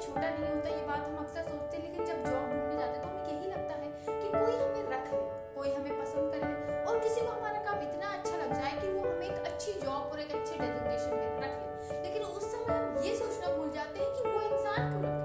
छोटा नहीं होता, ये बात हम अक्सर सोचते हैं, लेकिन जब जॉब ढूँढने जाते हैं तो हमें यही लगता है कि कोई हमें रख ले, कोई हमें पसंद कर ले, और किसी को हमारा काम इतना अच्छा लग जाए कि वो हमें एक अच्छी जॉब और एक अच्छी डेजिग्नेशन में रख ले। लेकिन उस समय हम ये सोचना भूल जाते हैं कि वो इंसान क्यों रख